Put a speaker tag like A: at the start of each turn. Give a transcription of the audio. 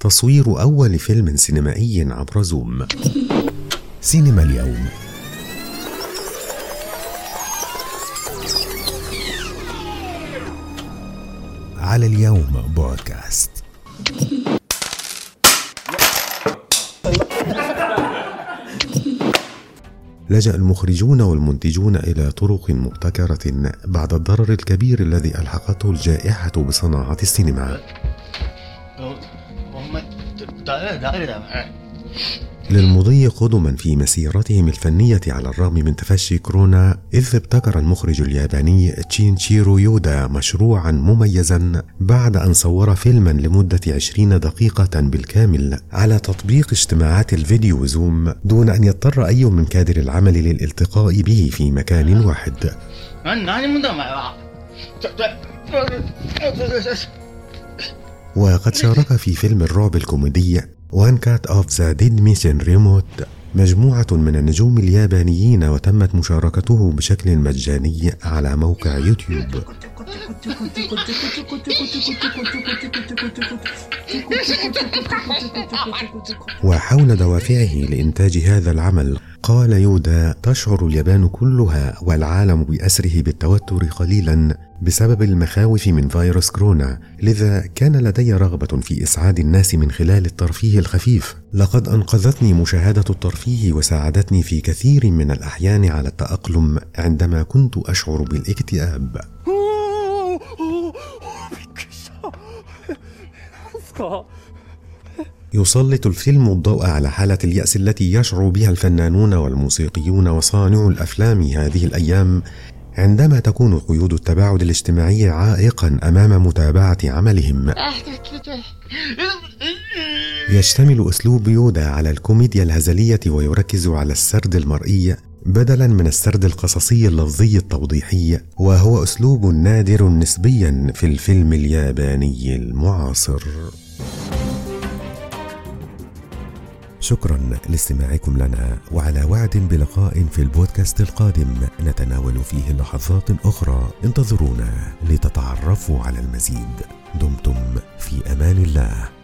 A: تصوير أول فيلم سينمائي عبر زوم. سينما اليوم. على اليوم بودكاست لجأ المخرجون والمنتجون إلى طرق مبتكرة بعد الضرر الكبير الذي ألحقته الجائحة بصناعة السينما. للمضي قدما في مسيرتهم الفنية على الرغم من تفشي كورونا إذ ابتكر المخرج الياباني تشينشيرو يودا مشروعا مميزا بعد أن صور فيلما لمدة عشرين دقيقة بالكامل على تطبيق اجتماعات الفيديو زوم دون أن يضطر أي من كادر العمل للالتقاء به في مكان واحد وقد شارك في فيلم الرعب الكوميدي One Cut of the Dead Mission: Remote مجموعة من النجوم اليابانيين وتمت مشاركته بشكل مجاني على موقع يوتيوب. وحول دوافعه لإنتاج هذا العمل قال يودا تشعر اليابان كلها والعالم بأسره بالتوتر قليلا بسبب المخاوف من فيروس كورونا لذا كان لدي رغبة في إسعاد الناس من خلال الترفيه الخفيف. لقد أنقذتني مشاهدة الترفيه وساعدتني في كثير من الأحيان على التأقلم عندما كنت أشعر بالاكتئاب. يسلط الفيلم الضوء على حالة اليأس التي يشعر بها الفنانون والموسيقيون وصانعو الأفلام هذه الأيام عندما تكون قيود التباعد الاجتماعي عائقا أمام متابعة عملهم. يشتمل أسلوب يودا على الكوميديا الهزلية ويركز على السرد المرئي بدلا من السرد القصصي اللفظي التوضيحي وهو أسلوب نادر نسبيا في الفيلم الياباني المعاصر. شكرا لاستماعكم لنا وعلى وعد بلقاء في البودكاست القادم نتناول فيه لحظات أخرى انتظرونا لتتعرفوا على المزيد. دمتم في أمان الله.